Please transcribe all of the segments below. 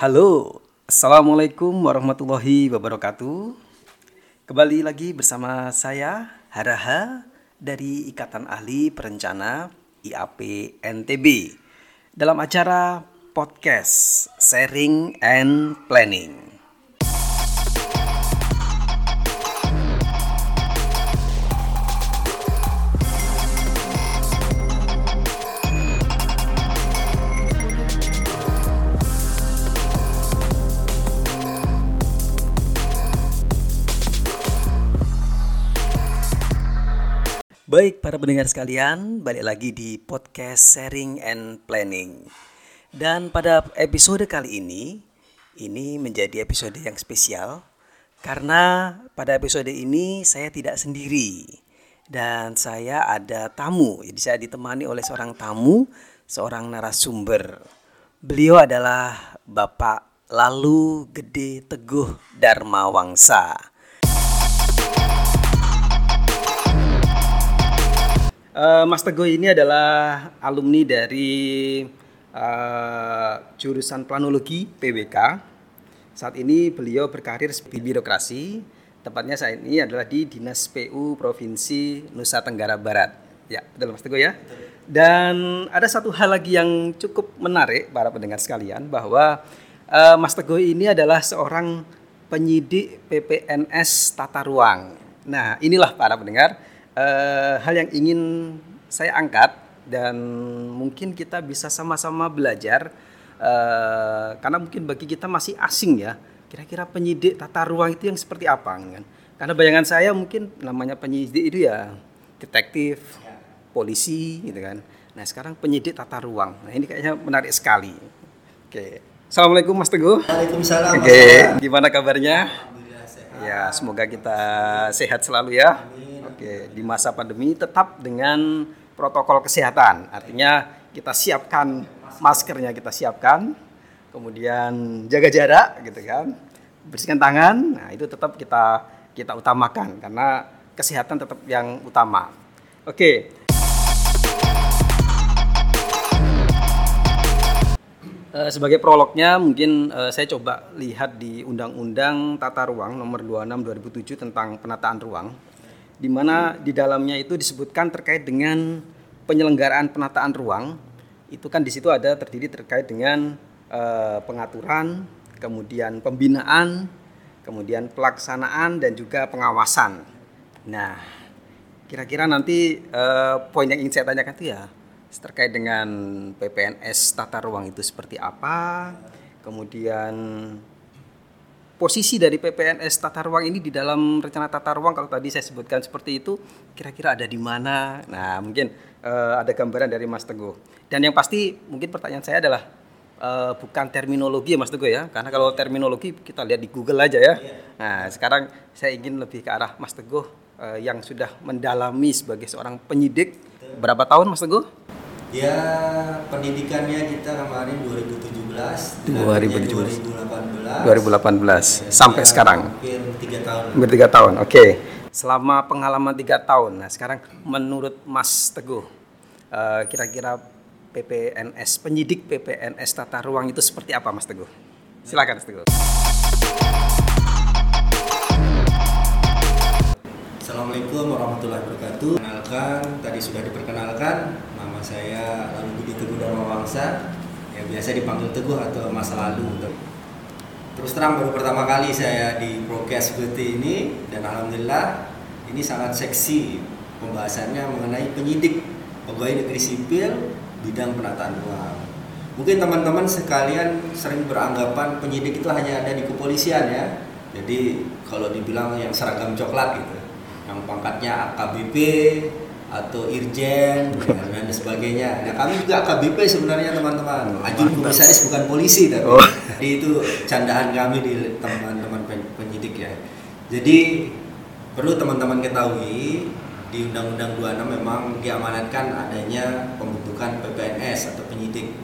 Halo, Assalamualaikum warahmatullahi wabarakatuh. Kembali lagi bersama saya Haraha dari Ikatan Ahli Perencana IAP NTB dalam acara podcast Sharing and Planning. Baik para pendengar sekalian, balik lagi di podcast Sharing and Planning. Dan pada episode kali ini, ini menjadi episode yang spesial karena pada episode ini saya tidak sendiri dan saya ada tamu. Jadi saya ditemani oleh seorang tamu, seorang narasumber. Beliau adalah Bapak Lalu Gede Teguh Dharma Wangsa. Uh, Mas Teguh ini adalah alumni dari uh, jurusan planologi PWK. Saat ini beliau berkarir di birokrasi. Tepatnya saat ini adalah di Dinas PU Provinsi Nusa Tenggara Barat. Ya, betul Mas Teguh ya. Dan ada satu hal lagi yang cukup menarik para pendengar sekalian bahwa uh, Mas Teguh ini adalah seorang penyidik PPNS Tata Ruang. Nah, inilah para pendengar uh, hal yang ingin saya angkat dan mungkin kita bisa sama-sama belajar uh, karena mungkin bagi kita masih asing ya kira-kira penyidik tata ruang itu yang seperti apa kan? Karena bayangan saya mungkin namanya penyidik itu ya detektif polisi gitu kan? Nah sekarang penyidik tata ruang. Nah ini kayaknya menarik sekali. Oke. Assalamualaikum mas teguh. Waalaikumsalam. Oke. Gimana kabarnya? Ya semoga kita sehat selalu ya. Amin. Oke, di masa pandemi tetap dengan protokol kesehatan. Artinya kita siapkan maskernya kita siapkan, kemudian jaga jarak gitu kan. Bersihkan tangan. Nah, itu tetap kita kita utamakan karena kesehatan tetap yang utama. Oke. Uh, sebagai prolognya mungkin uh, saya coba lihat di Undang-Undang Tata Ruang nomor 26 2007 tentang penataan ruang di mana di dalamnya itu disebutkan terkait dengan penyelenggaraan penataan ruang. Itu kan di situ ada terdiri terkait dengan eh, pengaturan, kemudian pembinaan, kemudian pelaksanaan dan juga pengawasan. Nah, kira-kira nanti eh, poin yang ingin saya tanyakan itu ya terkait dengan PPNS tata ruang itu seperti apa, kemudian posisi dari PPNS tata ruang ini di dalam rencana tata ruang kalau tadi saya sebutkan seperti itu kira-kira ada di mana? Nah, mungkin uh, ada gambaran dari Mas Teguh. Dan yang pasti mungkin pertanyaan saya adalah uh, bukan terminologi ya Mas Teguh ya, karena kalau terminologi kita lihat di Google aja ya. Nah, sekarang saya ingin lebih ke arah Mas Teguh uh, yang sudah mendalami sebagai seorang penyidik. Berapa tahun Mas Teguh? Ya, pendidikannya kita kemarin 2017, 2017. 2018, 2018 sampai sekarang. Hampir tiga tahun. Hampir tiga tahun. Oke. Okay. Selama pengalaman tiga tahun. Nah, sekarang menurut Mas Teguh, uh, kira-kira PPNS penyidik PPNS tata ruang itu seperti apa, Mas Teguh? Silakan, Mas Teguh. Assalamualaikum warahmatullahi wabarakatuh. Kenalkan, tadi sudah diperkenalkan nama saya Lalu Budi Teguh Dharma Wangsa yang biasa dipanggil Teguh atau Masa Lalu terus terang baru pertama kali saya di broadcast seperti ini dan alhamdulillah ini sangat seksi pembahasannya mengenai penyidik pegawai negeri sipil bidang penataan ruang mungkin teman-teman sekalian sering beranggapan penyidik itu hanya ada di kepolisian ya. Jadi kalau dibilang yang seragam coklat gitu yang pangkatnya AKBP atau irjen dan sebagainya. Nah kami juga AKBP sebenarnya teman-teman. Ajun komisaris bukan polisi tapi oh. jadi itu candaan kami di teman-teman penyidik ya. Jadi perlu teman-teman ketahui di Undang-Undang 26 memang diamanatkan adanya pembentukan PPNS atau penyidik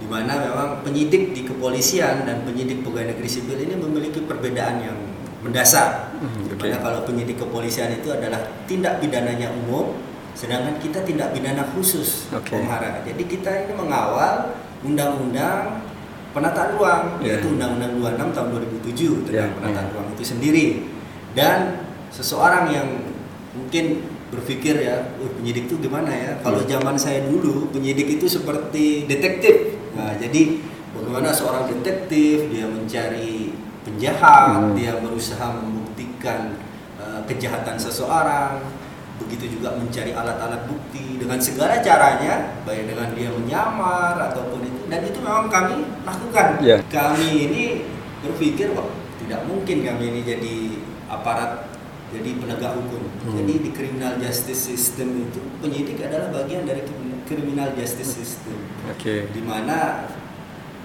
di mana memang penyidik di kepolisian dan penyidik pegawai negeri sipil ini memiliki perbedaan yang mendasar. Hmm, okay. kalau penyidik kepolisian itu adalah tindak pidananya umum, Sedangkan kita tindak pidana khusus, okay. Jadi kita ini mengawal undang-undang penataan ruang Yeah. yaitu Undang-Undang 26 tahun 2007 tentang Yeah, penataan yeah. ruang itu sendiri. Dan seseorang yang mungkin berpikir ya, "Wah, penyidik itu gimana ya? Kalau Yeah. zaman saya dulu penyidik itu seperti detektif. Nah, jadi bagaimana seorang detektif dia mencari penjahat, Hmm. dia berusaha membuktikan eh, kejahatan seseorang, begitu juga mencari alat-alat bukti dengan segala caranya, baik dengan dia menyamar ataupun itu, dan itu memang kami lakukan. Ya. Kami ini berpikir, wah tidak mungkin kami ini jadi aparat, jadi penegak hukum. Hmm. Jadi di criminal justice system itu penyidik adalah bagian dari criminal justice system Oke. di mana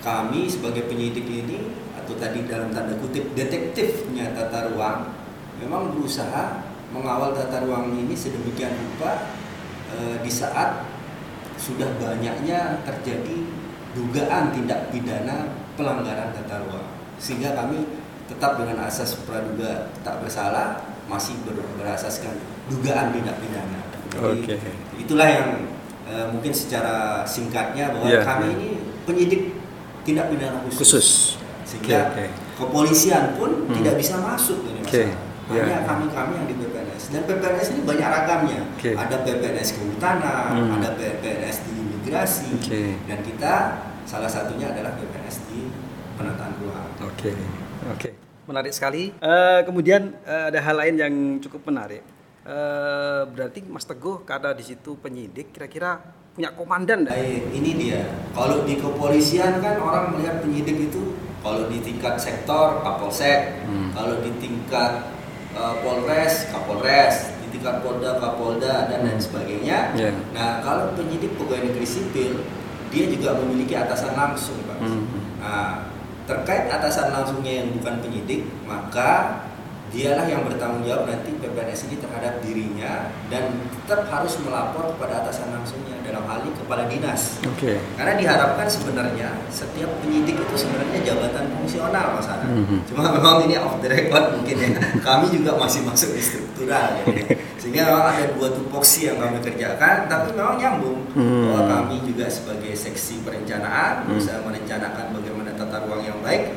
kami sebagai penyidik ini tadi dalam tanda kutip detektifnya tata ruang memang berusaha mengawal tata ruang ini sedemikian rupa eh, di saat sudah banyaknya terjadi dugaan tindak pidana pelanggaran tata ruang sehingga kami tetap dengan asas praduga tak bersalah masih ber- berasaskan dugaan tindak pidana. Jadi Oke. itulah yang eh, mungkin secara singkatnya bahwa Iya, kami iya. ini penyidik tindak pidana khusus, Khusus. Sehingga Oke, oke. kepolisian pun Hmm. tidak bisa masuk ini masalah. iya, Hanya iya. kami kami yang di PPNS dan PPNS ini banyak ragamnya. Oke. Ada PPNS kehutanan, Hmm. ada PPNS di imigrasi, Oke. dan kita salah satunya adalah PPNS di penataan ruang. Oke, oke, menarik sekali. Eh, kemudian eh, ada hal lain yang cukup menarik. Eh, berarti Mas Teguh karena di situ penyidik, kira-kira punya komandan? Baik, ini dia. Kalau di kepolisian kan orang melihat penyidik itu kalau di tingkat sektor Kapolsek, Hmm. kalau di tingkat uh, Polres, Kapolres, di tingkat Polda, Kapolda dan lain Hmm. sebagainya. Ya. Nah, kalau penyidik pegawai negeri sipil, dia juga memiliki atasan langsung, Pak. Hmm. Nah, terkait atasan langsungnya yang bukan penyidik, maka dialah yang bertanggung jawab nanti PPNS ini terhadap dirinya dan tetap harus melapor kepada atasan langsungnya dalam hal ini kepala dinas. Oke. Karena diharapkan sebenarnya setiap penyidik itu sebenarnya jabatan fungsional Mas Ara. Mhm. Cuma memang ini off the record mungkin ya. Kami juga masih masuk di struktural ya. Sehingga memang ada dua tupoksi yang kami kerjakan tapi memang nyambung Hmm. bahwa kami juga sebagai seksi perencanaan Hmm. berusaha merencanakan bagaimana tata ruang yang baik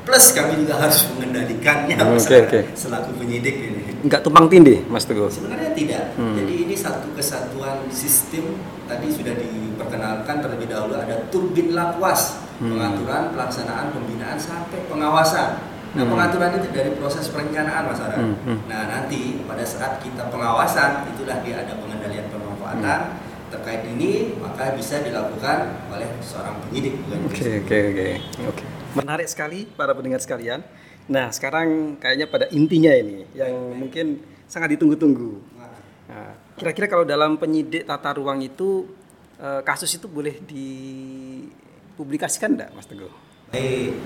plus kami juga harus mengendalikannya Hmm, oke, Ara, oke. selaku penyidik ini. Nggak tumpang tindih, Mas Teguh. Sebenarnya tidak. Hmm. Jadi satu kesatuan sistem tadi sudah diperkenalkan terlebih dahulu ada turbin lakwas Hmm. pengaturan pelaksanaan pembinaan sampai pengawasan. Nah Hmm. pengaturan itu dari proses perencanaan mas Ara. Hmm, hmm. Nah nanti pada saat kita pengawasan itulah dia ada pengendalian pemanfaatan Hmm. terkait ini maka bisa dilakukan oleh seorang penyidik Oke, oke, oke. Oke. Menarik sekali para pendengar sekalian. Nah, sekarang kayaknya pada intinya ini yang mungkin sangat ditunggu-tunggu. Nah, Nah, kira-kira kalau dalam penyidik tata ruang itu eh, kasus itu boleh dipublikasikan enggak, Mas Teguh? Baik.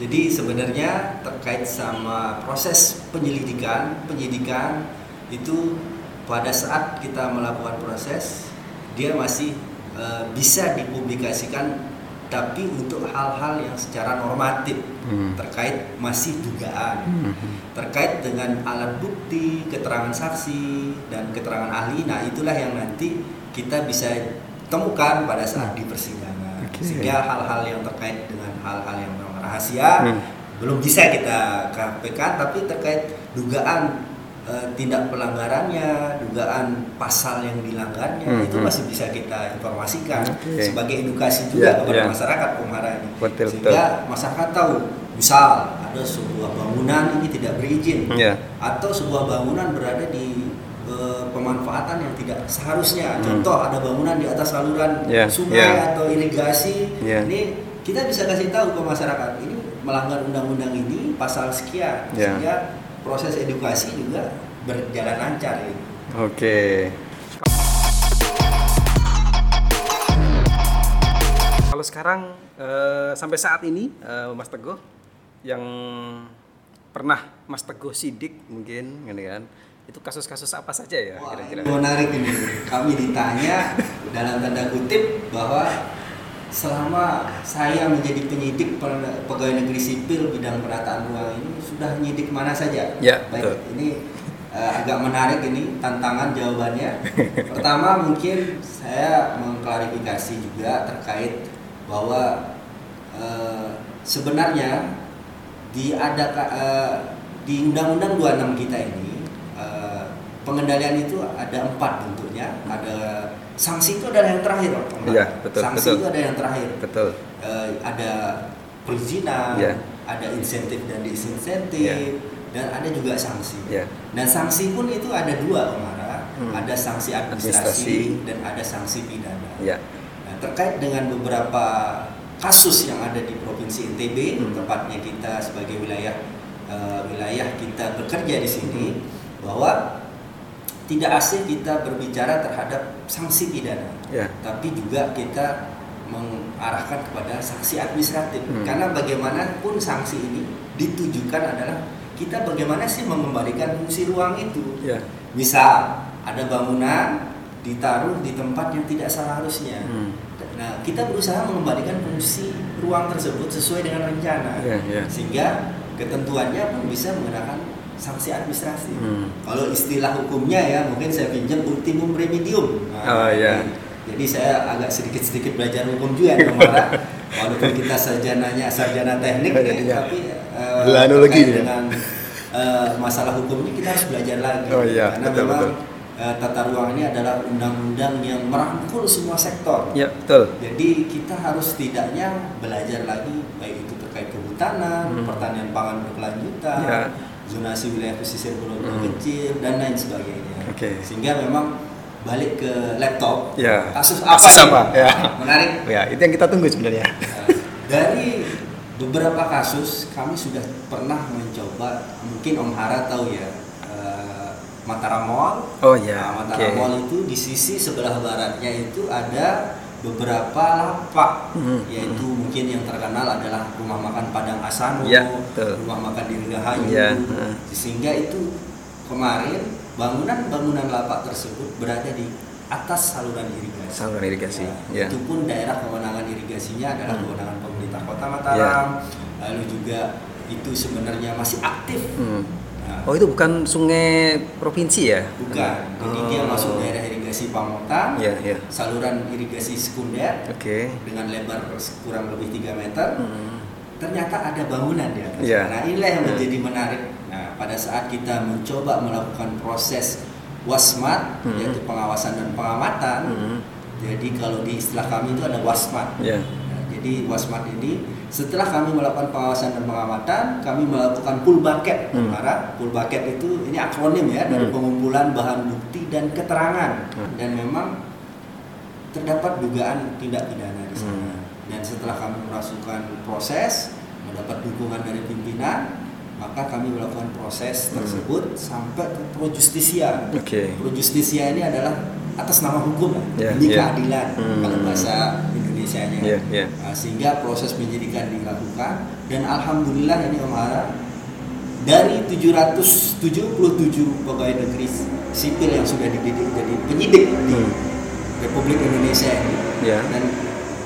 Jadi sebenarnya terkait sama proses penyelidikan, penyidikan itu pada saat kita melakukan proses dia masih eh, bisa dipublikasikan tapi untuk hal-hal yang secara normatif Hmm. terkait masih dugaan terkait dengan alat bukti, keterangan saksi dan keterangan ahli. Nah, itulah yang nanti kita bisa temukan pada saat di persidangan. Oke. Sehingga hal-hal yang terkait dengan hal-hal yang rahasia Hmm. belum bisa kita KPK tapi terkait dugaan eh, tindak pelanggarannya, dugaan pasal yang dilanggarnya Hmm, itu hmm. masih bisa kita informasikan Oke. sebagai edukasi juga Ya, kepada ya. masyarakat Pemara ini. Betul, Sehingga masyarakat tahu, misal ada sebuah bangunan ini tidak berizin Ya. atau sebuah bangunan berada di eh, pemanfaatan yang tidak seharusnya. Hmm. Contoh ada bangunan di atas saluran Ya, sungai ya. atau irigasi. Ya. Ini kita bisa kasih tahu ke masyarakat ini melanggar undang-undang ini pasal sekian Ya. sehingga proses edukasi juga berjalan lancar ini. Oke. Kalau sekarang eh, sampai saat ini eh, Mas Teguh yang pernah Mas Teguh sidik mungkin gitu kan itu kasus-kasus apa saja ya kira-kira? ini menarik ini. Kami ditanya dalam tanda kutip bahwa selama saya menjadi penyidik pe- pegawai negeri sipil bidang penataan ruang ini sudah nyidik mana saja. Ya, Baik, betul. ini eh, agak menarik ini tantangan jawabannya. Pertama mungkin saya mengklarifikasi juga terkait bahwa eh, sebenarnya di ada eh, di Undang-Undang 26 kita ini eh, pengendalian itu ada empat bentuknya. Ada sanksi itu adalah yang terakhir, Om. Iya, betul, Sanksi betul. itu ada yang terakhir. Betul. Eh, ada perizinan, Iya. ada insentif dan disinsentif, Iya. dan ada juga sanksi. Ya. Dan sanksi pun itu ada dua, Ara. Hmm. Ada sanksi administrasi, Administrasi. dan ada sanksi pidana. Ya. Nah, terkait dengan beberapa kasus yang ada di provinsi NTB, Hmm. tepatnya kita sebagai wilayah eh, wilayah kita bekerja di sini, Hmm. bahwa tidak asing kita berbicara terhadap sanksi pidana, Ya. tapi juga kita mengarahkan kepada sanksi administratif. Hmm. Karena bagaimanapun sanksi ini ditujukan adalah kita bagaimana sih mengembalikan fungsi ruang itu. Ya. Misal ada bangunan ditaruh di tempat yang tidak seharusnya. Hmm. Nah, kita berusaha mengembalikan fungsi ruang tersebut sesuai dengan rencana. Ya, ya. Sehingga ketentuannya pun bisa menggunakan sanksi administrasi. Hmm. Kalau istilah hukumnya ya mungkin saya pinjam ultimum remedium. Oh, iya. Jadi, jadi saya agak sedikit-sedikit belajar hukum juga kemarin. Walaupun kita sarjananya sarjana teknik Oh, ya, jadi ya. tapi ya. dengan eh, masalah hukum ini kita harus belajar lagi. Oh, iya, Karena betul, memang betul. eh, tata ruang ini adalah undang-undang yang merangkul semua sektor. Ya, betul. Jadi kita harus setidaknya belajar lagi baik itu terkait kehutanan, Hmm. pertanian pangan berkelanjutan, Ya. Zonasi wilayah pesisir pulau Hmm. kecil dan lain sebagainya. Oke. Sehingga memang balik ke laptop. Ya. Kasus apa? Kasus apa? Ya. Menarik. Ya, itu yang kita tunggu sebenarnya. Nah, Dari beberapa kasus kami sudah pernah mencoba, mungkin Om Hara tahu ya, eh, Mataram Mall. Oh ya. Nah, Oke. Mataram Mall itu di sisi sebelah baratnya itu ada beberapa lapak, Hmm. yaitu mungkin yang terkenal adalah rumah makan Padang Asano, Ya, betul. rumah makan di Rahayu, Ya, sehingga itu kemarin bangunan-bangunan lapak tersebut berada di atas saluran irigasi. Saluran irigasi, Nah, ya. Itu pun daerah kewenangan irigasinya adalah Hmm. kewenangan pemerintah Kota Mataram, lalu juga itu sebenarnya masih aktif. Hmm. Nah, Oh, itu bukan sungai provinsi ya? Bukan. Jadi dia Oh. masuk daerah irigasi Pamotan, Ya, ya. saluran irigasi sekunder Oke. dengan lebar kurang lebih 3 meter. Hmm. Ternyata ada bangunan di atas. Iya. Nah, inilah yang Hmm. menjadi menarik. Nah, pada saat kita mencoba melakukan proses wasmat, Hmm. yaitu pengawasan dan pengamatan. Hmm. Jadi kalau di istilah kami itu ada wasmat. Ya. Nah, jadi wasmat ini setelah kami melakukan pengawasan dan pengamatan, kami melakukan pull bucket. Hmm. Para pull bucket itu ini akronim ya dari Hmm. pengumpulan bahan bukti dan keterangan. Hmm. Dan memang terdapat dugaan tindak pidana di sana. Hmm. Dan setelah kami melakukan proses, mendapat dukungan dari pimpinan, maka kami melakukan proses Hmm. tersebut sampai ke pro justisia. Oke. Pro justisia ini adalah atas nama hukum Ya, demi ya. keadilan Hmm. kalau bahasa Indonesianya. Ya, ya. Nah, sehingga proses penyidikan dilakukan dan alhamdulillah ini Om Hara dari 777 pegawai negeri sipil yang sudah dididik jadi penyidik di Hmm. Republik Indonesia ini Ya. dan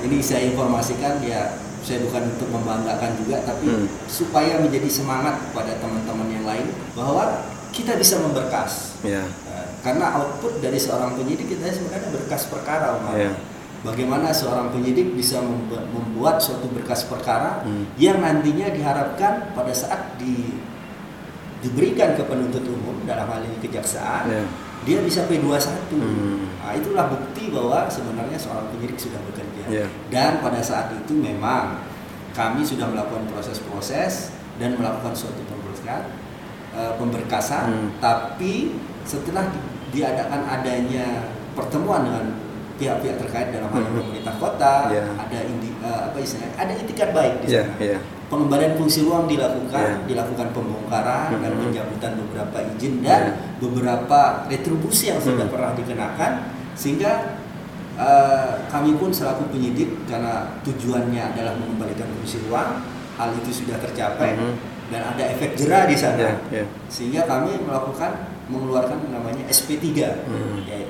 ini saya informasikan ya saya bukan untuk membanggakan juga tapi Hmm. supaya menjadi semangat kepada teman-teman yang lain bahwa kita bisa memberkas Ya. Nah, karena output dari seorang penyidik kita sebenarnya berkas perkara Om Hara. Bagaimana seorang penyidik bisa membu- membuat suatu berkas perkara Hmm. yang nantinya diharapkan pada saat di, diberikan ke penuntut umum dalam hal ini kejaksaan, Ya. dia bisa P21. Hmm. Nah, itulah bukti bahwa sebenarnya seorang penyidik sudah bekerja. Ya. Dan pada saat itu memang kami sudah melakukan proses-proses dan melakukan suatu pemberkasan, eh, pemberkasan Hmm. tapi setelah di- diadakan adanya pertemuan dengan pihak-pihak terkait dalam hal Mhm. pemerintah kota, Ya. ada indi, eh, apa istilahnya, ada itikat baik di Ya, sana. ya. Pengembalian fungsi ruang dilakukan, Ya. dilakukan pembongkaran dan Mhm. pencabutan beberapa izin dan Ya. beberapa retribusi yang sudah Hmm. pernah dikenakan sehingga eh, kami pun selaku penyidik karena tujuannya adalah mengembalikan fungsi ruang, hal itu sudah tercapai Mhm. dan ada efek jerah di sana Ya, ya. sehingga kami melakukan mengeluarkan namanya SP3 Hmm. Ya,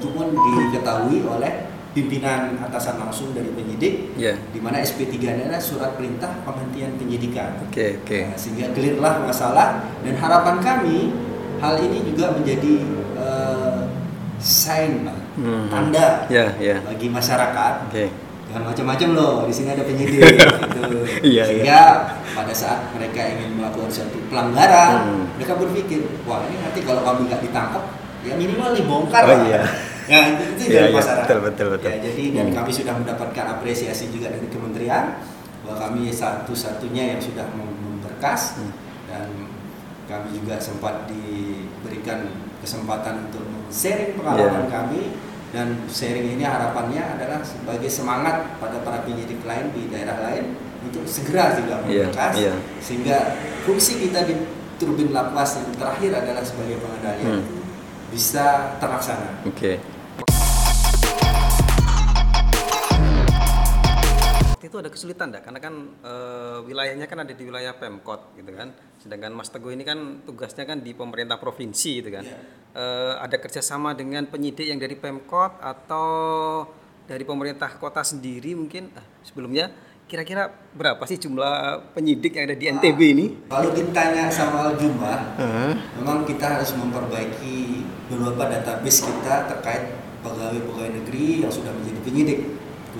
itu pun diketahui oleh pimpinan atasan langsung dari penyidik Ya. di mana SP3 ini adalah surat perintah penghentian penyidikan Oke, oke. Nah, sehingga clearlah masalah dan harapan kami hal ini juga menjadi eh, sign Hmm. tanda Ya, ya. bagi masyarakat Oke. jangan macam-macam loh di sini ada penyidik gitu Iya, sehingga pada saat mereka ingin melakukan suatu pelanggaran Hmm. mereka berpikir wah ini nanti kalau kami nggak ditangkap ya minimal dibongkar Oh, lah iya. ya itu, Iya, dari iya, masyarakat betul, betul, betul. ya jadi dan Hmm. kami sudah mendapatkan apresiasi juga dari kementerian bahwa kami satu-satunya yang sudah mem- memberkas Hmm. dan kami juga sempat diberikan kesempatan untuk sharing pengalaman Iya. kami dan sharing ini harapannya adalah sebagai semangat pada para penyidik lain di daerah lain untuk segera juga Iya, memberkas iya. sehingga fungsi kita di turbin lapas yang terakhir adalah sebagai pengendalian Hmm. bisa terlaksana. Oke. Waktu itu ada kesulitan enggak? Karena kan eh, wilayahnya kan ada di wilayah Pemkot gitu kan. Sedangkan Mas Teguh ini kan tugasnya kan di pemerintah provinsi gitu kan. Iya. Eh, ada kerjasama dengan penyidik yang dari Pemkot atau dari pemerintah kota sendiri mungkin Ah, sebelumnya kira-kira berapa sih jumlah penyidik yang ada di NTB ini? Kalau ditanya sama jumlah, memang kita harus memperbaiki beberapa database kita terkait pegawai-pegawai negeri yang sudah menjadi penyidik,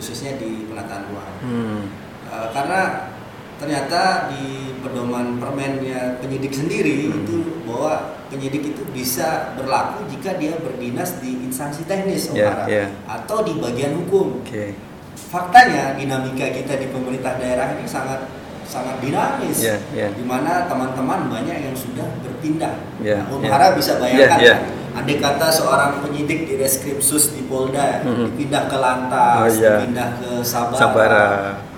khususnya di penataan ruang. Hmm. Eh, karena ternyata di pedoman permennya penyidik sendiri Hmm. itu bahwa penyidik itu bisa berlaku jika dia berdinas di instansi teknis Ya, Farah, ya. atau di bagian hukum. Oke. Faktanya dinamika kita di pemerintah daerah ini sangat sangat dinamis, Ya, ya. di mana teman-teman banyak yang sudah berpindah. Ya, Om ya. Hara bisa bayangkan, Ya, ya. Andai kata seorang penyidik di Reskrimsus di Polda Mhm. dipindah ke Lantas, Oh, iya. dipindah ke Sabara, Sabara.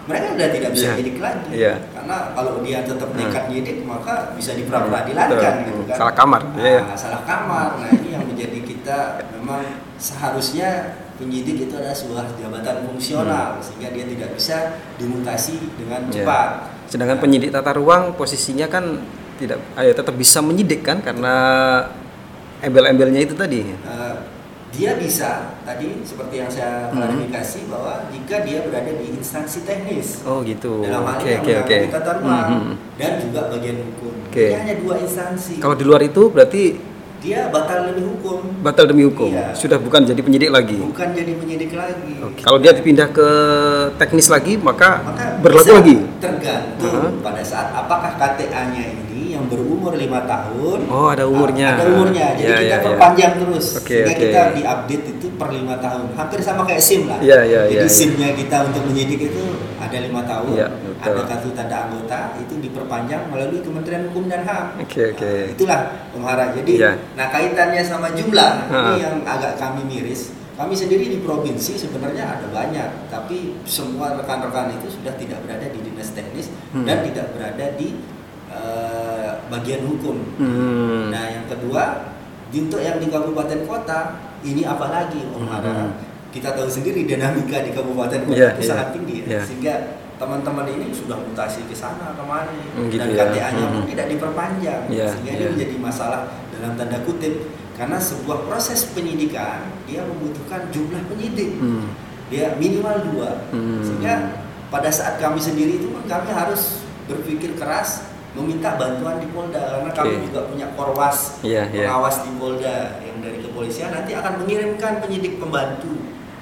mereka udah tidak bisa Ya. nyidik lagi, Ya. karena kalau dia tetap Hmm. nekat nyidik maka bisa diperadilankan Betul. gitu kan. Salah kamar, Nah, ya. salah kamar. Nah ini yang menjadi kita memang seharusnya penyidik itu adalah sebuah jabatan fungsional sehingga dia tidak bisa dimutasi dengan Hmm. Ya. cepat. Sedangkan penyidik tata ruang posisinya kan tidak ayo tetap bisa menyidik kan karena embel-embelnya itu tadi. Eh, dia bisa tadi seperti yang saya Hmm. klarifikasi bahwa jika dia berada di instansi teknis Oh gitu. dalam hal menangani tata ruang Mhm. dan juga bagian hukum. Oke. Ini hanya dua instansi. Kalau di luar itu berarti dia batal demi hukum, batal demi hukum. Iya. Sudah bukan jadi penyidik lagi. bukan jadi penyidik lagi. Oke. Kalau dia dipindah ke teknis lagi maka, maka berlaku lagi. tergantung Aha. pada saat apakah KTA-nya ini yang berumur lima tahun Oh, ada umurnya. ada umurnya jadi Ya, kita ya, ya. perpanjang terus Oke, sehingga oke. kita diupdate itu per lima tahun hampir sama kayak SIM lah Iya, iya, jadi iya, iya. SIM-nya kita untuk menyidik itu ada lima tahun betul. ada kartu tanda anggota itu diperpanjang melalui Kementerian Hukum dan HAM Oke, oke. Nah, itulah Om Hara jadi Iya. nah kaitannya sama jumlah Ha. ini yang agak kami miris kami sendiri di provinsi sebenarnya ada banyak tapi semua rekan-rekan itu sudah tidak berada di dinas teknis Hmm. dan tidak berada di eh, bagian hukum Hmm. nah yang kedua untuk yang di kabupaten kota ini apalagi Om Hara Hmm. kita tahu sendiri dinamika di kabupaten kota Iya, itu iya. sangat tinggi ya. Iya. sehingga teman-teman ini sudah mutasi ke sana kemari Hmm, gitu dan ya. KTA-nya pun Hmm. tidak diperpanjang Iya, sehingga iya. ini menjadi masalah dalam tanda kutip karena sebuah proses penyidikan dia membutuhkan jumlah penyidik Hmm. dia minimal dua Hmm. sehingga pada saat kami sendiri itu pun kami harus berpikir keras meminta bantuan di Polda karena kami Oke. juga punya korwas Iya, iya. pengawas di Polda yang dari kepolisian nanti akan mengirimkan penyidik pembantu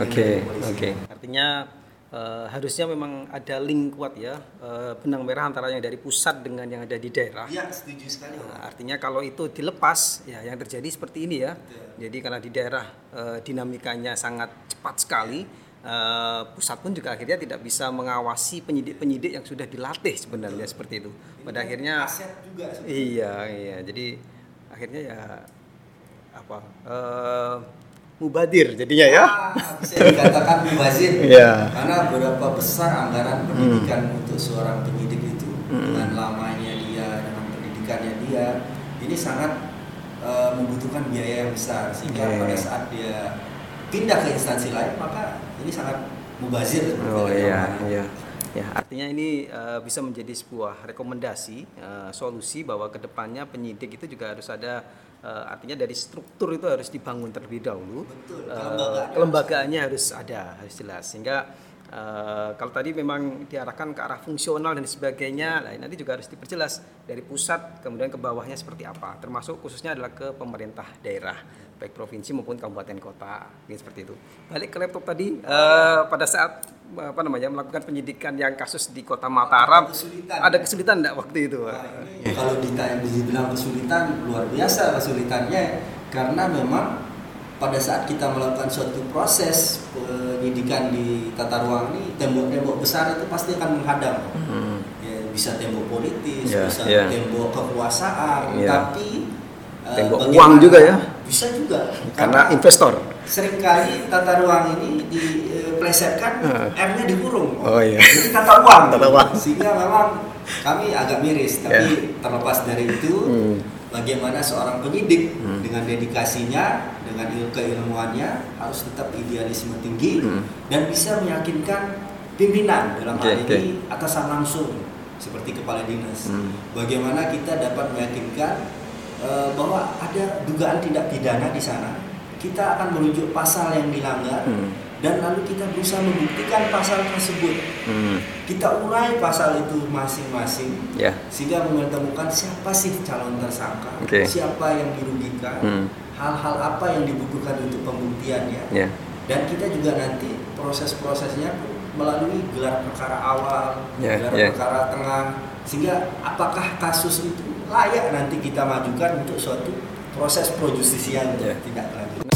Oke, oke. Artinya eh, harusnya memang ada link kuat ya eh, benang merah antara yang dari pusat dengan yang ada di daerah. Iya setuju sekali. Nah, artinya kalau itu dilepas, ya yang terjadi seperti ini ya. Jadi karena di daerah eh, dinamikanya sangat cepat sekali, eh, pusat pun juga akhirnya tidak bisa mengawasi penyidik-penyidik yang sudah dilatih sebenarnya seperti itu. Pada akhirnya aset juga sebenarnya. Iya, iya. Jadi akhirnya ya apa? eh, mubadir jadinya ya. Ah, bisa dikatakan mubazir Iya. karena berapa besar anggaran pendidikan untuk seorang penyidik itu dengan lamanya dia dengan pendidikannya dia ini sangat eh, membutuhkan biaya yang besar sehingga Oke. pada saat dia pindah ke instansi lain maka ini sangat mubazir Oh iya, iya. Ya, artinya ini eh, bisa menjadi sebuah rekomendasi eh, solusi bahwa ke depannya penyidik itu juga harus ada eh, artinya dari struktur itu harus dibangun terlebih dahulu. Betul, kelembagaannya kelembagaannya harus ada, harus jelas. Sehingga eh, kalau tadi memang diarahkan ke arah fungsional dan sebagainya, nah, nanti juga harus diperjelas dari pusat kemudian ke bawahnya seperti apa. Termasuk khususnya adalah ke pemerintah daerah baik provinsi maupun kabupaten kota, Ini seperti itu. Balik ke laptop tadi, eh, pada saat apa namanya melakukan penyidikan yang kasus di Kota Mataram. Ada kesulitan. Ada kesulitan enggak waktu itu? Nah, ini kalau ditanya dibilang kesulitan luar biasa kesulitannya karena memang pada saat kita melakukan suatu proses penyidikan di tata ruang ini tembok-tembok besar itu pasti akan menghadang Hmm. ya, bisa tembok politis Ya, bisa ya. tembok kekuasaan Ya. tapi eh, Tembok bagaimana- uang juga ya? bisa juga Karena investor. sering kali tata ruang ini diplesetkan Eh. R-nya dikurung Oh, iya. jadi tata ruang Tata ruang. sehingga memang kami agak miris tapi terlepas dari itu Hmm. bagaimana seorang penyidik Hmm. dengan dedikasinya dengan il- keilmuannya harus tetap idealisme tinggi Hmm. dan bisa meyakinkan pimpinan dalam Oke, hal ini atasan langsung seperti kepala dinas Hmm. bagaimana kita dapat meyakinkan eh, bahwa ada dugaan tindak pidana di sana kita akan merujuk pasal yang dilanggar Hmm. dan lalu kita berusaha membuktikan pasal tersebut Hmm. kita urai pasal itu masing-masing Ya. sehingga menemukan siapa sih calon tersangka, Oke. siapa yang dirugikan, Hmm. Hal-hal apa yang dibutuhkan untuk pembuktiannya, Ya. dan kita juga nanti proses-prosesnya melalui gelar perkara awal, Ya, gelar ya. perkara tengah, sehingga apakah kasus itu layak nanti kita majukan untuk suatu proses pro justisia untuk Ya. tindak lanjut.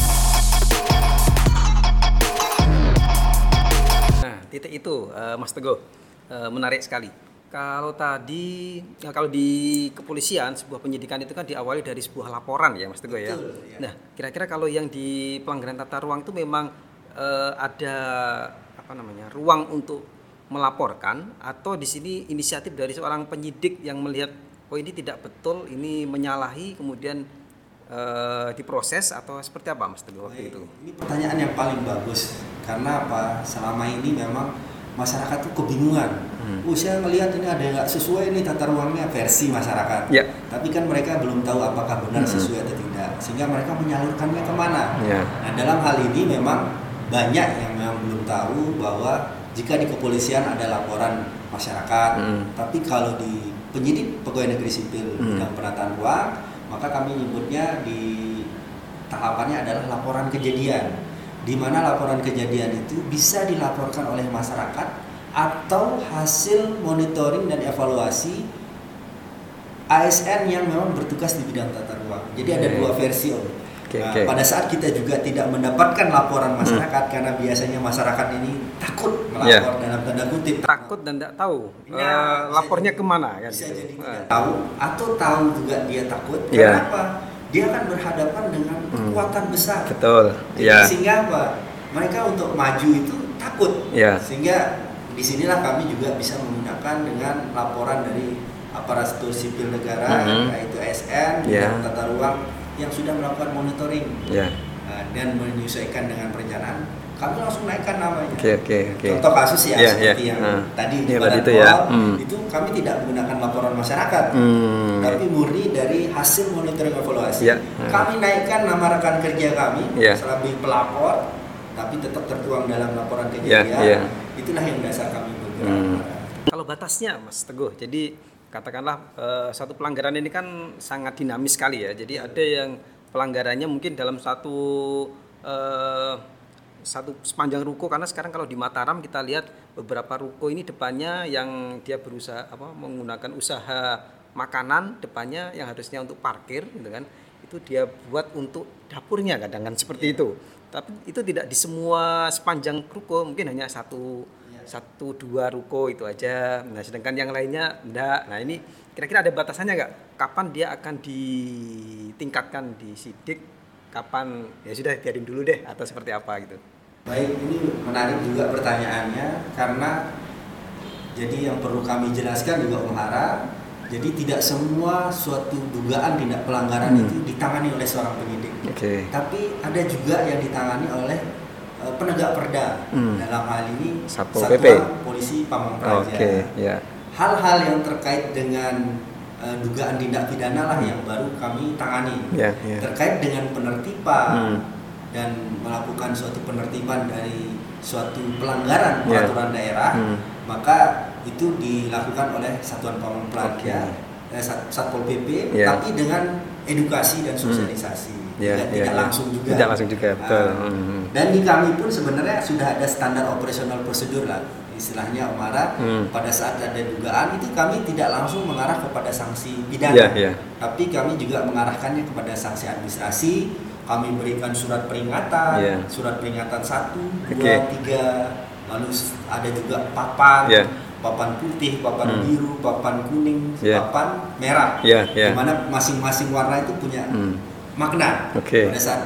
Nah, titik itu eh, Mas Teguh eh, menarik sekali. Kalau tadi nah, kalau di kepolisian sebuah penyidikan itu kan diawali dari sebuah laporan ya Mas Teguh ya. Betul, ya. Nah, kira-kira kalau yang di pelanggaran tata ruang itu memang eh, ada apa namanya? ruang untuk melaporkan atau di sini inisiatif dari seorang penyidik yang melihat oh ini tidak betul, ini menyalahi kemudian eh, diproses atau seperti apa Mas Teguh waktu itu? Ini pertanyaan yang paling bagus karena apa? Selama ini memang masyarakat tuh kebingungan. Hmm. Oh, saya melihat ini ada yang nggak sesuai nih tata ruangnya versi masyarakat. Ya. Tapi kan mereka belum tahu apakah benar Hmm. sesuai atau tidak, sehingga mereka menyalurkannya ke mana. Ya. Nah, dalam hal ini memang banyak yang memang belum tahu bahwa jika di kepolisian ada laporan masyarakat, Hmm. tapi kalau di penyidik pegawai negeri sipil Hmm. bidang penataan ruang, maka kami nyebutnya di tahapannya adalah laporan kejadian, di mana laporan kejadian itu bisa dilaporkan oleh masyarakat atau hasil monitoring dan evaluasi ASN yang memang bertugas di bidang tata ruang. Jadi ada Oke. dua versi om. Nah, oke. Pada saat kita juga tidak mendapatkan laporan masyarakat karena biasanya masyarakat ini takut melapor Yeah. dalam tanda kutip. takut dan tidak tahu Ya, eh, bisa lapornya jadi- ke mana kan Bisa gitu. jadi Eh, tidak tahu atau tahu juga dia takut. Iya. Kenapa? Dia akan berhadapan dengan Hmm. kekuatan besar. betul Jadi ya Sehingga apa? Mereka untuk maju itu takut. Ya. Sehingga di sinilah kami juga bisa menggunakan dengan laporan dari aparatur sipil negara Mhm. yaitu ASN dan tata ruang yang sudah melakukan monitoring ya Nah, dan menyesuaikan dengan perencanaan kami langsung naikkan namanya. oke oke oke Contoh kasus ya Iya, seperti iya. yang Nah, tadi di iya, Badan tadi itu ya. Hmm. itu kami tidak menggunakan laporan masyarakat, Hmm, tapi murni dari hasil monitoring evaluasi. Iya. Kami naikkan nama rekan kerja kami Iya. selebih pelapor, tapi tetap tertuang dalam laporan Iya, kejadian. iya. Itulah yang dasar kami bergerak. Hmm. kalau batasnya Mas Teguh jadi katakanlah eh, satu pelanggaran ini kan sangat dinamis sekali ya jadi ada yang pelanggarannya mungkin dalam satu eh, satu sepanjang ruko karena sekarang kalau di Mataram kita lihat beberapa ruko ini depannya yang dia berusaha apa menggunakan usaha makanan depannya yang harusnya untuk parkir gitu kan. Itu dia buat untuk dapurnya kadang kan seperti itu. Tapi itu tidak di semua sepanjang ruko mungkin hanya satu satu dua ruko itu aja. Nah sedangkan yang lainnya enggak. Nah ini kira-kira ada batasannya nggak kapan dia akan ditingkatkan di sidik kapan? Ya sudah biarin dulu deh atau seperti apa gitu Baik, ini menarik juga pertanyaannya karena jadi yang perlu kami jelaskan juga Om Hara, jadi tidak semua suatu dugaan tindak pelanggaran Hmm. itu ditangani oleh seorang penyidik. oke Tapi ada juga yang ditangani oleh eh, penegak perda. Hmm. Dalam hal ini Satpol Satuan PP. Polisi Pamong oke Praja. ya Hal-hal yang terkait dengan eh, dugaan tindak pidana lah yang baru kami tangani. ya ya Terkait dengan penertiban Hmm. Dan melakukan suatu penertiban dari suatu pelanggaran Ya. peraturan daerah, Hmm. maka itu dilakukan oleh Satuan Pamong Praja, Oke. eh, Sat- Satpol PP, Ya. tapi dengan edukasi dan sosialisasi. Ya, tidak, ya, tidak ya. langsung juga. Tidak langsung juga, betul. Nah, Hmm. Dan di kami pun sebenarnya sudah ada standar operasional prosedur lah, istilahnya Omara. Hmm. Pada saat ada dugaan itu kami tidak langsung mengarah kepada sanksi pidana, Ya, ya. tapi kami juga mengarahkannya kepada sanksi administrasi. Kami berikan surat peringatan, Ya. surat peringatan satu, dua, tiga, lalu ada juga papan, Ya. papan putih, papan Hmm. biru, papan kuning, Ya. papan merah. Ya, ya. Di mana masing-masing warna itu punya Hmm. makna. Oke. Pada saat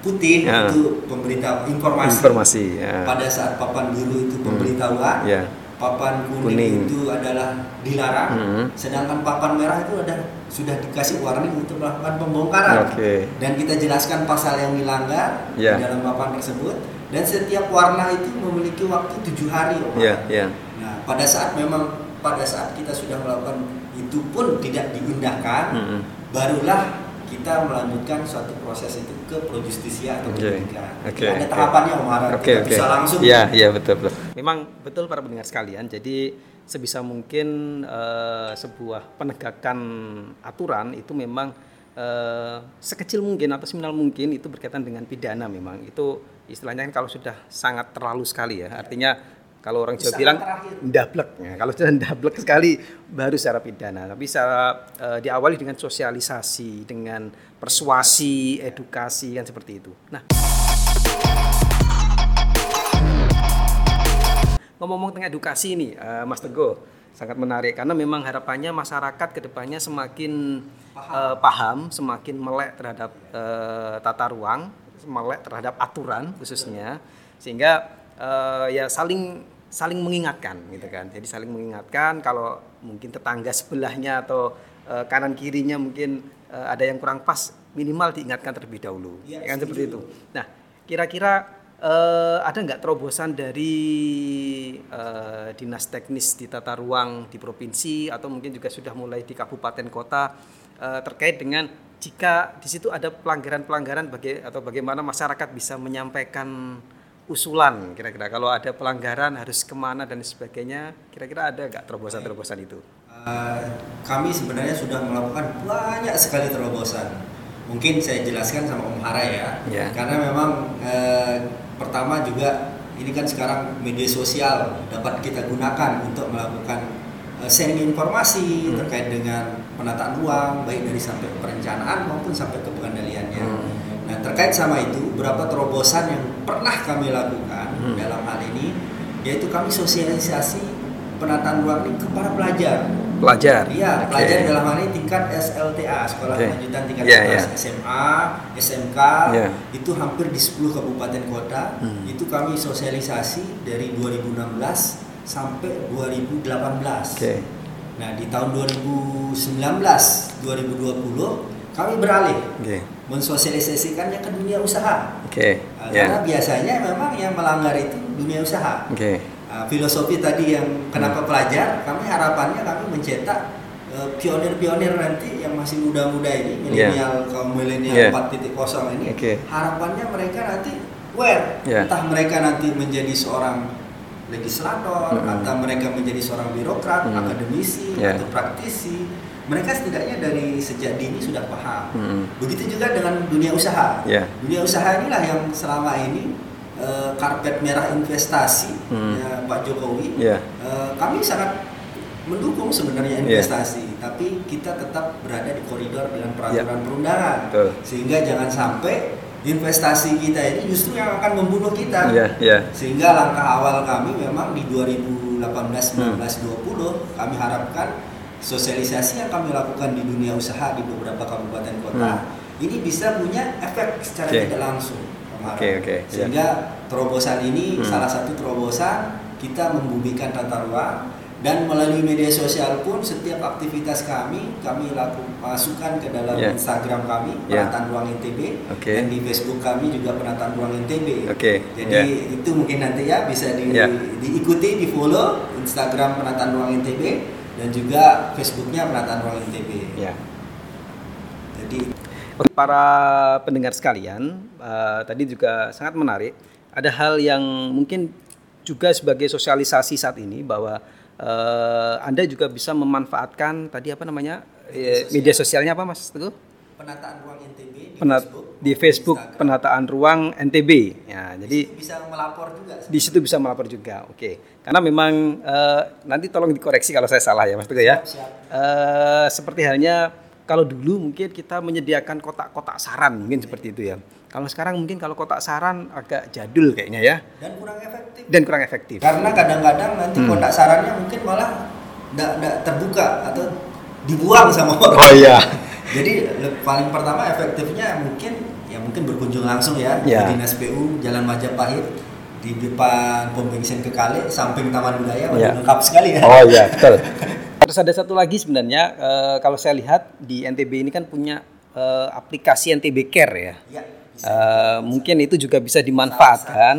putih Ya. itu pemberitahu informasi. Informasi. Ya. Pada saat papan biru itu pemberitahuan. Ya. Papan kuning, Kuning. itu adalah dilarang. Hmm. Sedangkan papan merah itu ada sudah dikasih warning untuk melakukan pembongkaran. Oke. Dan kita jelaskan pasal yang dilanggar Ya. di dalam papan tersebut. Dan setiap warna itu memiliki waktu tujuh hari. Om. Ya, ya. Nah, pada saat memang pada saat kita sudah melakukan itu pun tidak diindahkan, Hmm. barulah kita melanjutkan suatu proses itu ke pro justisia atau Oke. penyidikan. Oke, Jadi ada tahapannya Om Hara. Kita oke. bisa langsung. Iya, iya betul, betul. Memang betul para pendengar sekalian. Jadi sebisa mungkin eh, sebuah penegakan aturan itu memang eh, sekecil mungkin atau seminimal mungkin itu berkaitan dengan pidana memang. Itu istilahnya kan kalau sudah sangat terlalu sekali ya. Artinya kalau orang Jawa bilang ndablek ya. Kalau sudah ndablek sekali baru secara pidana. Tapi secara eh, diawali dengan sosialisasi, dengan persuasi, edukasi kan seperti itu. Nah, ngomong-ngomong tentang edukasi ini, eh, Mas Teguh sangat menarik karena memang harapannya masyarakat ke depannya semakin eh, paham, semakin melek terhadap eh, tata ruang, melek terhadap aturan khususnya, sehingga eh, ya saling saling mengingatkan gitu kan. Jadi saling mengingatkan kalau mungkin tetangga sebelahnya atau eh, kanan kirinya mungkin eh, ada yang kurang pas, minimal diingatkan terlebih dahulu, ya kan seperti itu. Nah, kira-kira eh, ada nggak terobosan dari eh, dinas teknis di tata ruang di provinsi atau mungkin juga sudah mulai di kabupaten kota eh, terkait dengan jika di situ ada pelanggaran-pelanggaran baga- atau bagaimana masyarakat bisa menyampaikan usulan kira-kira kalau ada pelanggaran harus ke mana dan sebagainya kira-kira ada nggak terobosan-terobosan itu? Eh, kami sebenarnya sudah melakukan banyak sekali terobosan. Mungkin saya jelaskan sama Om Hara ya. Ya. Karena memang eh, pertama juga ini kan sekarang media sosial dapat kita gunakan untuk melakukan eh, sharing informasi Hmm. terkait dengan penataan ruang baik dari sampai perencanaan maupun sampai ke pengendaliannya. Hmm. Terkait sama itu, beberapa terobosan yang pernah kami lakukan Hmm. dalam hal ini yaitu kami sosialisasi penataan ruang ini kepada pelajar. Pelajar. Iya, Oke. pelajar dalam hal ini tingkat SLTA, sekolah Oke. lanjutan tingkat Iya, atas, iya. SMA, SMK, Iya. itu hampir di 10 kabupaten kota. Hmm. Itu kami sosialisasi dari 2016 sampai 2018. Oke. Nah, di tahun 2019, 2020 kami beralih Oke. mensosialisasikannya ke dunia usaha. Oke. Nah, Ya. Karena biasanya memang yang melanggar itu dunia usaha. Oke. Nah, filosofi tadi yang kenapa pelajar, kami harapannya kami mencetak eh, pionir-pionir nanti yang masih muda-muda ini, milenial kaum milenial Yeah. 4.0 ini, Oke. harapannya mereka nanti aware, Yeah. entah mereka nanti menjadi seorang legislator, Mm-mm. atau mereka menjadi seorang birokrat, Mm. akademisi, Yeah. atau praktisi, mereka setidaknya dari sejak dini sudah paham. Mm-mm. Begitu juga dengan dunia usaha. Ya. Dunia usaha inilah yang selama ini eh, karpet merah investasi Hmm. ya, Pak Jokowi. Ya. Eh, kami sangat mendukung sebenarnya Iya. investasi, tapi kita tetap berada di koridor dengan peraturan Ya. perundangan. Betul. Sehingga jangan sampai investasi kita ini justru yang akan membunuh kita. Iya, iya. Sehingga langkah awal kami memang di 2018, 19, 20 kami harapkan sosialisasi yang kami lakukan di dunia usaha di beberapa kabupaten kota Hmm. ini bisa punya efek secara Oke. tidak langsung. Oke, oke, ya. Sehingga terobosan ini Hmm. salah satu terobosan kita membumikan tata ruang dan melalui media sosial pun setiap aktivitas kami kami laku masukkan ke dalam Ya. Instagram kami Ya. penataan ruang NTB Oke. dan di Facebook kami juga penataan ruang NTB. Oke, Jadi ya. itu mungkin nanti ya bisa di, Ya. diikuti di follow Instagram penataan ruang NTB dan juga Facebooknya penataan ruang NTB. Ya. Jadi Oke, para pendengar sekalian, eh, tadi juga sangat menarik. Ada hal yang mungkin juga sebagai sosialisasi saat ini bahwa eh, Anda juga bisa memanfaatkan tadi apa namanya eh, media sosialnya apa Mas Teguh? Penataan ruang NTB di Penat, Facebook, di Facebook Instagram. penataan ruang NTB. Ya, jadi bisa melapor juga. di situ bisa melapor juga. Oke. Karena memang eh, nanti tolong dikoreksi kalau saya salah ya Mas Teguh ya. Siap. Eh, seperti halnya kalau dulu mungkin kita menyediakan kotak-kotak saran mungkin seperti itu ya. Kalau sekarang mungkin kalau kotak saran agak jadul kayaknya ya Dan kurang efektif. dan kurang efektif. Karena kadang-kadang nanti Hmm. kotak sarannya mungkin malah tidak terbuka atau dibuang sama orang. Oh iya. Jadi paling pertama efektifnya mungkin ya mungkin berkunjung langsung ya Ya. di Dinas PU Jalan Majapahit di depan pom bensin Kekale samping Taman Budaya Ya. lengkap sekali ya. Oh iya, betul. Terus ada satu lagi sebenarnya eh, kalau saya lihat di NTB ini kan punya eh, aplikasi NTB Care ya. Ya, bisa. Eh, mungkin itu juga bisa dimanfaatkan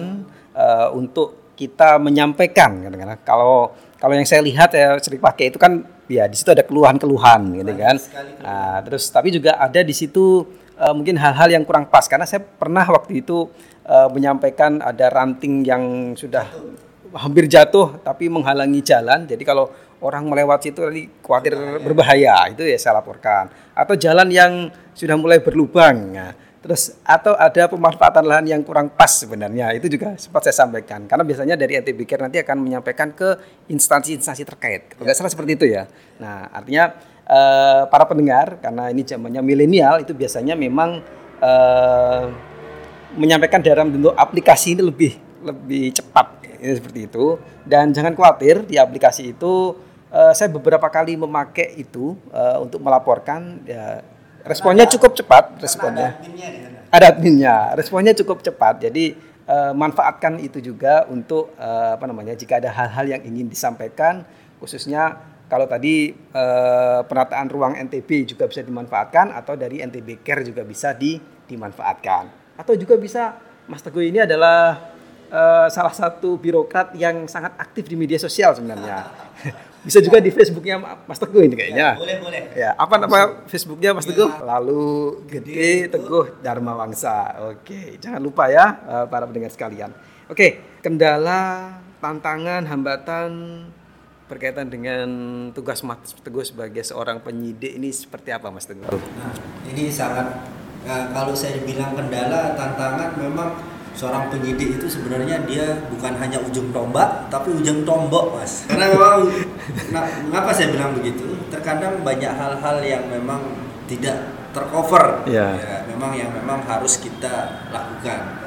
eh, untuk kita menyampaikan kadang-kadang. Kalau kalau yang saya lihat ya sering pakai itu kan ya di situ ada keluhan-keluhan gitu kan. sekali keluhan. Nah, terus tapi juga ada di situ eh, mungkin hal-hal yang kurang pas karena saya pernah waktu itu eh, menyampaikan ada ranting yang sudah hampir jatuh tapi menghalangi jalan. Jadi kalau orang melewati situ tadi khawatir berbahaya itu ya saya laporkan. Atau jalan yang sudah mulai berlubang. Nah, terus atau ada pemanfaatan lahan yang kurang pas sebenarnya? Itu juga sempat saya sampaikan. Karena biasanya dari NTB Care nanti akan menyampaikan ke instansi-instansi terkait. Kalau nggak salah seperti itu ya. Nah artinya eh, para pendengar karena ini zamannya milenial itu biasanya memang eh, menyampaikan dalam bentuk aplikasi ini lebih lebih cepat. Ya, seperti itu. Dan jangan khawatir di aplikasi itu eh, saya beberapa kali memakai itu eh, untuk melaporkan ya, responnya cukup cepat responnya. ada adminnya. Responnya cukup cepat. Jadi eh, manfaatkan itu juga untuk eh, apa namanya jika ada hal-hal yang ingin disampaikan khususnya kalau tadi eh, penataan ruang NTB juga bisa dimanfaatkan atau dari NTB Care juga bisa di, dimanfaatkan. Atau juga bisa Mas Teguh ini adalah eh, salah satu birokrat yang sangat aktif di media sosial sebenarnya bisa juga di Facebooknya Mas Teguh ini kayaknya Boleh, boleh. Ya, apa nama Facebooknya Mas Teguh? Lalu Gede Teguh Dharma Wangsa. Oke, jangan lupa ya eh, para pendengar sekalian. Oke, kendala, tantangan, hambatan berkaitan dengan tugas Mas Teguh sebagai seorang penyidik ini seperti apa Mas Teguh? Nah, ini sangat eh, kalau saya bilang kendala, tantangan memang seorang penyidik itu sebenarnya dia bukan hanya ujung tombak tapi ujung tombok mas karena memang nah, mengapa saya bilang begitu terkadang banyak hal-hal yang memang tidak tercover Ya. ya, memang yang memang harus kita lakukan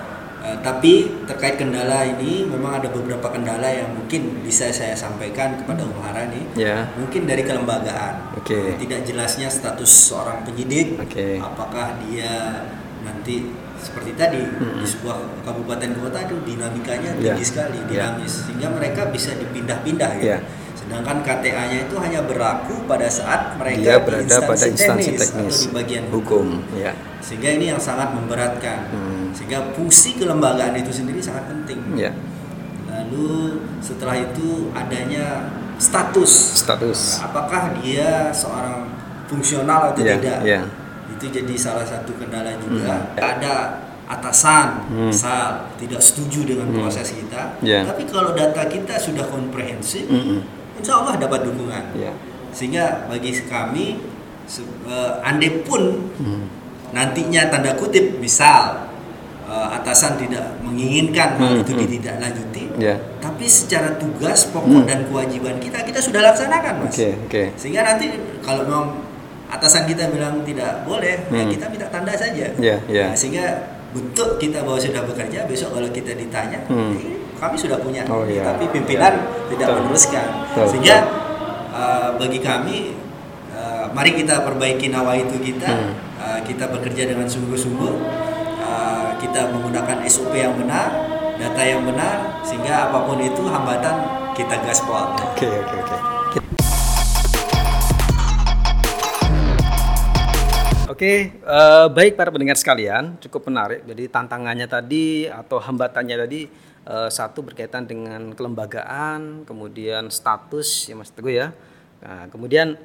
Eh, tapi terkait kendala ini memang ada beberapa kendala yang mungkin bisa saya sampaikan kepada Om Harani Ya. mungkin dari kelembagaan Oke. tidak jelasnya status seorang penyidik Oke. apakah dia nanti seperti tadi di sebuah kabupaten kota itu dinamikanya Ya. tinggi sekali Ya. dinamis sehingga mereka bisa dipindah-pindah gitu. Ya. sedangkan KTA-nya itu hanya berlaku pada saat mereka Dia di berada pada instansi teknis, teknis atau di bagian hukum. Ya. sehingga ini yang sangat memberatkan Hmm. sehingga fungsi kelembagaan itu sendiri sangat penting Ya. lalu setelah itu adanya status Status. apakah dia seorang fungsional atau Ya, tidak ya. Itu jadi salah satu kendala juga Hmm. ada atasan Hmm. misal tidak setuju dengan proses kita Ya. tapi kalau data kita sudah komprehensif Mm-mm. insya Allah dapat dukungan Ya. sehingga bagi kami eh, andai pun Hmm. nantinya tanda kutip misal eh, atasan tidak menginginkan hal Hmm, itu hmm. ditindaklanjuti Ya. tapi secara tugas pokok Hmm. dan kewajiban kita kita sudah laksanakan mas Oke, oke. sehingga nanti kalau memang atasan kita bilang tidak boleh ya Hmm. kita minta tanda saja Ya, ya. Nah, sehingga bentuk kita bahwa sudah bekerja besok kalau kita ditanya Hmm. "Eh, kami sudah punya Oh, iya. tapi pimpinan Iya. tidak Betul. meneruskan Betul, sehingga uh, bagi kami uh, mari kita perbaiki nawa itu kita Hmm. Uh, kita bekerja dengan sungguh-sungguh Uh, kita menggunakan SOP yang benar data yang benar sehingga apa pun itu hambatan kita gaspol Oke, oke, oke. Oke, eh, baik para pendengar sekalian, cukup menarik. Jadi tantangannya tadi atau hambatannya tadi eh, satu berkaitan dengan kelembagaan, kemudian status ya Mas Teguh ya. Nah, kemudian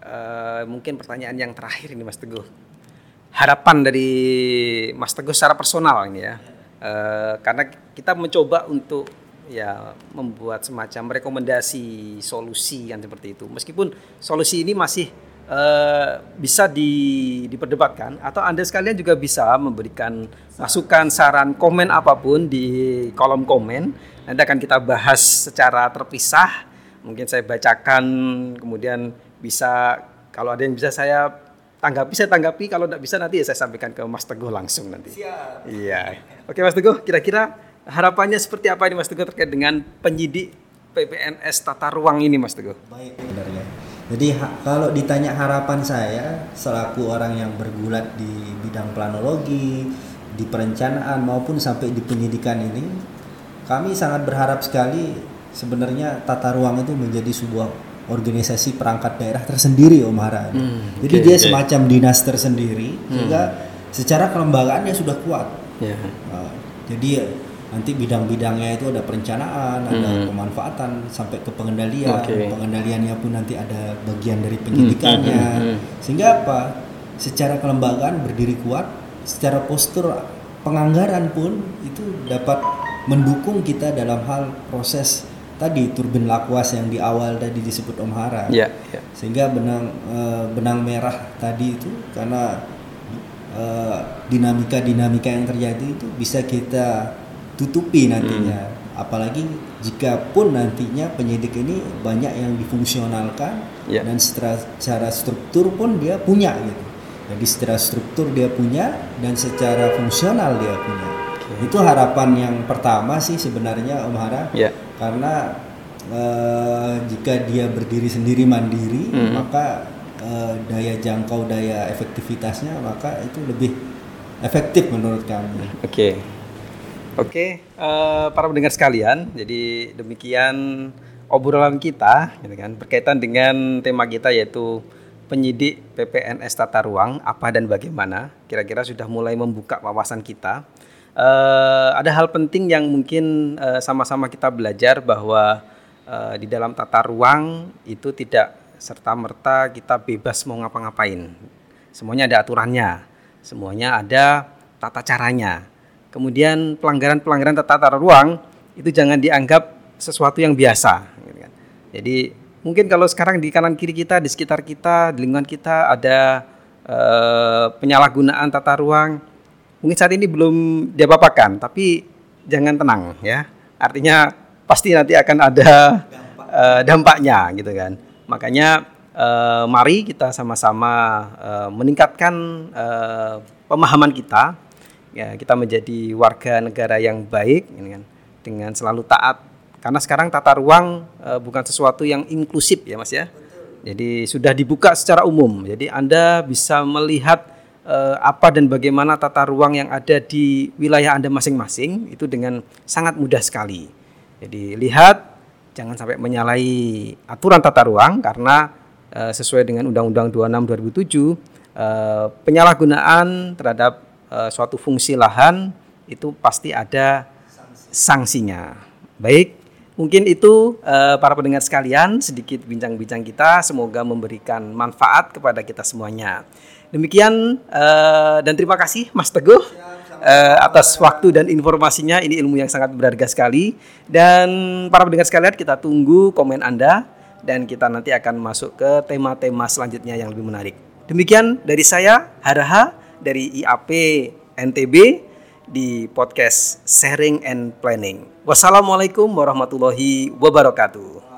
eh, mungkin pertanyaan yang terakhir ini Mas Teguh. Harapan dari Mas Teguh secara personal ini ya. Eh, karena kita mencoba untuk ya membuat semacam rekomendasi solusi yang seperti itu. Meskipun solusi ini masih uh, bisa di, diperdebatkan atau anda sekalian juga bisa memberikan masukan, saran, komen apa pun di kolom komen. Nanti akan kita bahas secara terpisah. Mungkin saya bacakan, kemudian bisa kalau ada yang bisa saya tanggapi saya tanggapi kalau tidak bisa nanti ya saya sampaikan ke Mas Teguh langsung nanti. Siap. Iya. Oke Mas Teguh, kira-kira harapannya seperti apa ini Mas Teguh terkait dengan penyidik PPNS tata ruang ini Mas Teguh? Baik, benarnya. Jadi ha kalau ditanya harapan saya selaku orang yang bergulat di bidang planologi, di perencanaan maupun sampai di penyidikan ini, kami sangat berharap sekali sebenarnya tata ruang itu menjadi sebuah organisasi perangkat daerah tersendiri Om Hara. Hmm, Jadi okay, dia okay. semacam dinas tersendiri hmm. sehingga secara kelembagaannya sudah kuat. Yeah. Uh, jadi nanti bidang-bidangnya itu ada perencanaan, hmm. ada pemanfaatan sampai ke pengendalian. Okay. Pengendaliannya pun nanti ada bagian dari penyidikannya. Hmm. Hmm. Sehingga apa? Secara kelembagaan berdiri kuat, secara postur penganggaran pun itu dapat mendukung kita dalam hal proses tadi turbin lakwas yang di awal tadi disebut Om Hara. Yeah, yeah. Sehingga benang uh, benang merah tadi itu karena eh, dinamika-dinamika yang terjadi itu bisa kita tutupi nantinya. Hmm. Apalagi jika pun nantinya penyidik ini banyak yang difungsionalkan yeah. dan secara, secara struktur pun dia punya gitu. Jadi secara struktur dia punya dan secara fungsional dia punya. Okay. Itu harapan yang pertama sih sebenarnya Om Hara. Yeah karena uh, jika dia berdiri sendiri mandiri hmm. maka uh, daya jangkau daya efektivitasnya maka itu lebih efektif menurut kami. Oke. Okay. Oke, okay, uh, eh, para pendengar sekalian, jadi demikian obrolan kita, gitu kan, berkaitan dengan tema kita yaitu penyidik PPNS Tata Ruang apa dan bagaimana. Kira-kira sudah mulai membuka wawasan kita uh, ada hal penting yang mungkin uh, sama-sama kita belajar bahwa uh, di dalam tata ruang itu tidak serta merta kita bebas mau ngapa-ngapain. Semuanya ada aturannya, semuanya ada tata caranya. Kemudian pelanggaran-pelanggaran tata ruang itu jangan dianggap sesuatu yang biasa. Gitu kan. Jadi mungkin kalau sekarang di kanan kiri kita, di sekitar kita, di lingkungan kita ada uh, penyalahgunaan tata ruang, mungkin saat ini belum diapa-apakan, tapi jangan tenang ya. Artinya pasti nanti akan ada uh, dampaknya gitu kan. Makanya uh, mari kita sama-sama uh, meningkatkan uh, pemahaman kita ya kita menjadi warga negara yang baik ini kan dengan selalu taat karena sekarang tata ruang uh, bukan sesuatu yang inklusif ya Mas ya. Jadi sudah dibuka secara umum. Jadi Anda bisa melihat eh, apa dan bagaimana tata ruang yang ada di wilayah Anda masing-masing itu dengan sangat mudah sekali. Jadi lihat jangan sampai menyalahi aturan tata ruang karena eh, sesuai dengan Undang-Undang 26 2007 eh, penyalahgunaan terhadap eh, suatu fungsi lahan itu pasti ada sanksinya. Baik, mungkin itu uh, para pendengar sekalian sedikit bincang-bincang kita semoga memberikan manfaat kepada kita semuanya. Demikian uh, dan terima kasih Mas Teguh uh, atas waktu dan informasinya. Ini ilmu yang sangat berharga sekali. Dan para pendengar sekalian, kita tunggu komen Anda dan kita nanti akan masuk ke tema-tema selanjutnya yang lebih menarik. Demikian dari saya Haraha dari IAP NTB di podcast Sharing and Planning. Wassalamualaikum warahmatullahi wabarakatuh.